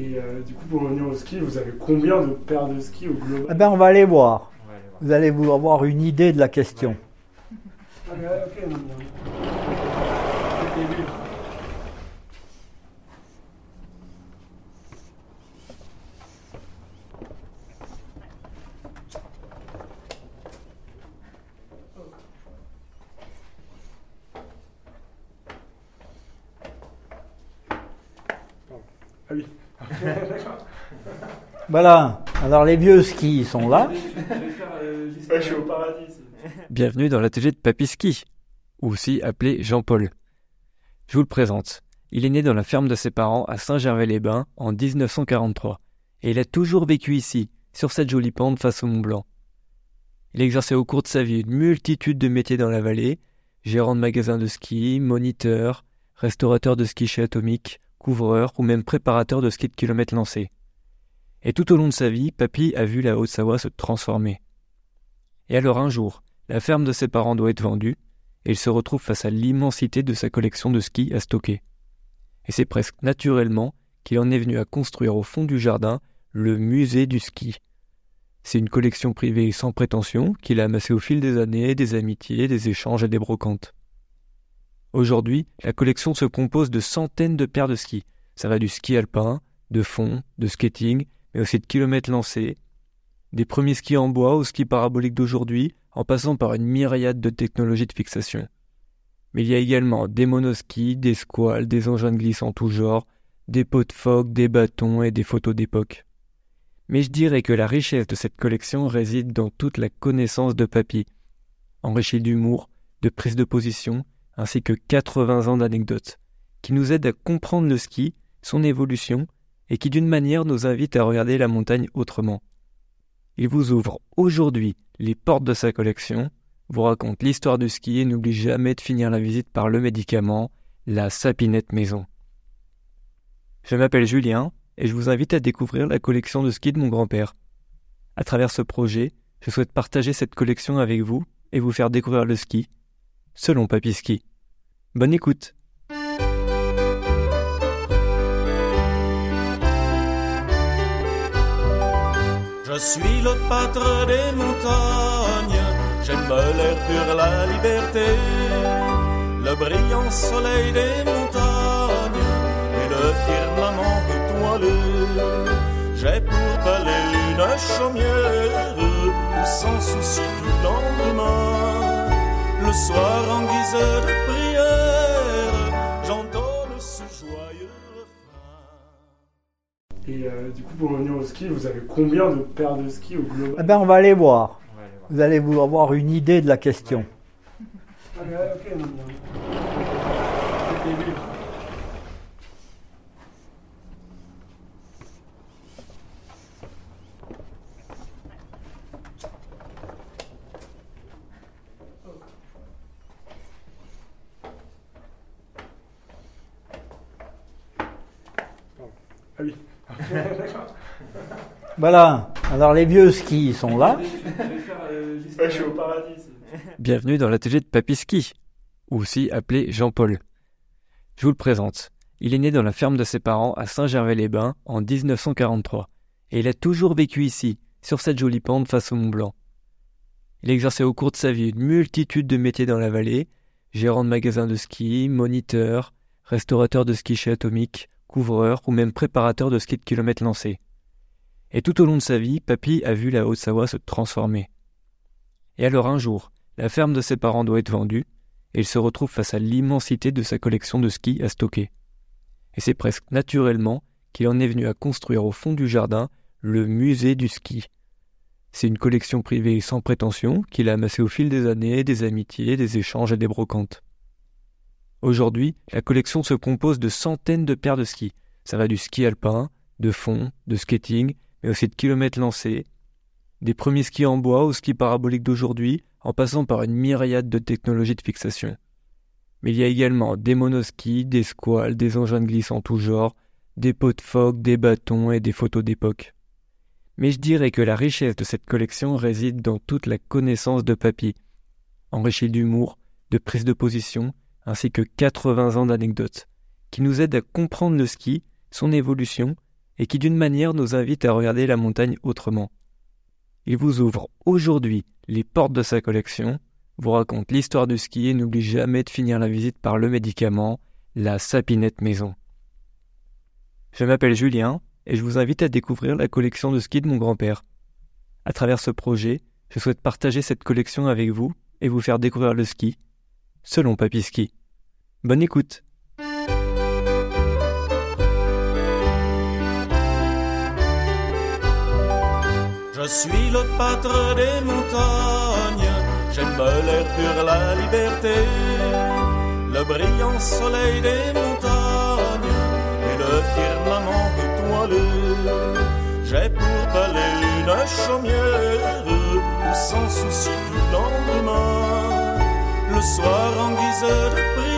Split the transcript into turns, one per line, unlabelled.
Et euh, du coup, pour revenir au ski, vous avez combien de paires de skis au global
Eh ben, on va aller voir. Vous allez vous avoir une idée de la question.
Ah, non, non. Ah oui.
Voilà. Alors, les vieux skis sont là.
Je vais faire euh, suis au paradis. c'est-
Bienvenue dans l'atelier de Papy Ski, aussi appelé Jean-Paul. Je vous le présente. Il est né dans la ferme de ses parents à Saint-Gervais-les-Bains en 1943, et il a toujours vécu ici, sur cette jolie pente face au Mont Blanc. Il exercé au cours de sa vie une multitude de métiers dans la vallée, gérant de magasin de ski, moniteur, restaurateur de ski chez Atomic, couvreur ou même préparateur de ski de kilomètres lancés. Et tout au long de sa vie, Papy a vu la Haute-Savoie se transformer. Et alors un jour, la ferme de ses parents doit être vendue, et il se retrouve face à l'immensité de sa collection de skis à stocker. Et c'est presque naturellement qu'il en est venu à construire au fond du jardin le musée du ski. C'est une collection privée sans prétention qu'il a amassée au fil des années, des amitiés, des échanges et des brocantes. Aujourd'hui, la collection se compose de centaines de paires de skis. Ça va du ski alpin, de fond, de skating, mais aussi de kilomètres lancés, des premiers skis en bois aux skis paraboliques d'aujourd'hui, en passant par une myriade de technologies de fixation. Mais il y a également des monoskis, des squales, des engins de glisse en tout genre, des pots de phoque, des bâtons et des photos d'époque. Mais je dirais que la richesse de cette collection réside dans toute la connaissance de Papy, enrichie d'humour, de prise de position, ainsi que 80 ans d'anecdotes, qui nous aident à comprendre le ski, son évolution, et qui d'une manière nous invitent à regarder la montagne autrement. Il vous ouvre aujourd'hui les portes de sa collection, vous raconte l'histoire du ski et n'oublie jamais de finir la visite par le médicament, la sapinette maison. Je m'appelle Julien et je vous invite à découvrir la collection de ski de mon grand-père. À travers ce projet, je souhaite partager cette collection avec vous et vous faire découvrir le ski, selon Papy Ski. Bonne écoute
Je suis le pâtre des montagnes, j'aime l'air pur, la liberté, le brillant soleil des montagnes et le firmament étoilé. J'ai pour palais une chaumière le soir en guise de prière, j'entonne ce joyeux refrain.
Et euh, du coup, pour revenir au ski, vous avez combien de paires de skis au
Eh
global
ben, on va aller voir.
On va aller voir.
Vous allez vous avoir une idée de la question.
Ah, Ah oui.
Voilà. Alors, les vieux skis sont là.
Je vais faire euh, l'histoire. je suis au paradis. c'est-
Bienvenue dans l'atelier de Papy Ski, ou aussi appelé Jean-Paul. Je vous le présente. Il est né dans la ferme de ses parents à Saint-Gervais-les-Bains en 1943, et il a toujours vécu ici, sur cette jolie pente face au Mont Blanc. Il exercé au cours de sa vie une multitude de métiers dans la vallée, gérant de magasin de ski, moniteur, restaurateur de ski chez Atomic, couvreur ou même préparateur de ski de kilomètres lancés. Et tout au long de sa vie, Papy a vu la Haute-Savoie se transformer. Et alors un jour, la ferme de ses parents doit être vendue, et il se retrouve face à l'immensité de sa collection de skis à stocker. Et c'est presque naturellement qu'il en est venu à construire au fond du jardin le musée du ski. C'est une collection privée sans prétention qu'il a amassée au fil des années, des amitiés, des échanges et des brocantes. Aujourd'hui, la collection se compose de centaines de paires de skis. Ça va du ski alpin, de fond, de skating, mais aussi de kilomètres lancés, des premiers skis en bois aux skis paraboliques d'aujourd'hui, en passant par une myriade de technologies de fixation. Mais il y a également des monoskis, des squales, des engins de glisse en tout genre, des pots de phoque, des bâtons et des photos d'époque. Mais je dirais que la richesse de cette collection réside dans toute la connaissance de Papy, enrichie d'humour, de prise de position, ainsi que 80 ans d'anecdotes, qui nous aident à comprendre le ski, son évolution, et qui d'une manière nous invite à regarder la montagne autrement. Il vous ouvre aujourd'hui les portes de sa collection, vous raconte l'histoire du ski et n'oublie jamais de finir la visite par le médicament, la sapinette maison. Je m'appelle Julien et je vous invite à découvrir la collection de ski de mon grand-père. À travers ce projet, je souhaite partager cette collection avec vous et vous faire découvrir le ski, selon Papy Ski. Bonne écoute.
Je suis le pâtre des montagnes, j'aime l'air pur, la liberté, le brillant soleil des montagnes. Et le firmament étoilé. J'ai pour palais une chaumière. Sans souci du lendemain, le soir en guise de prière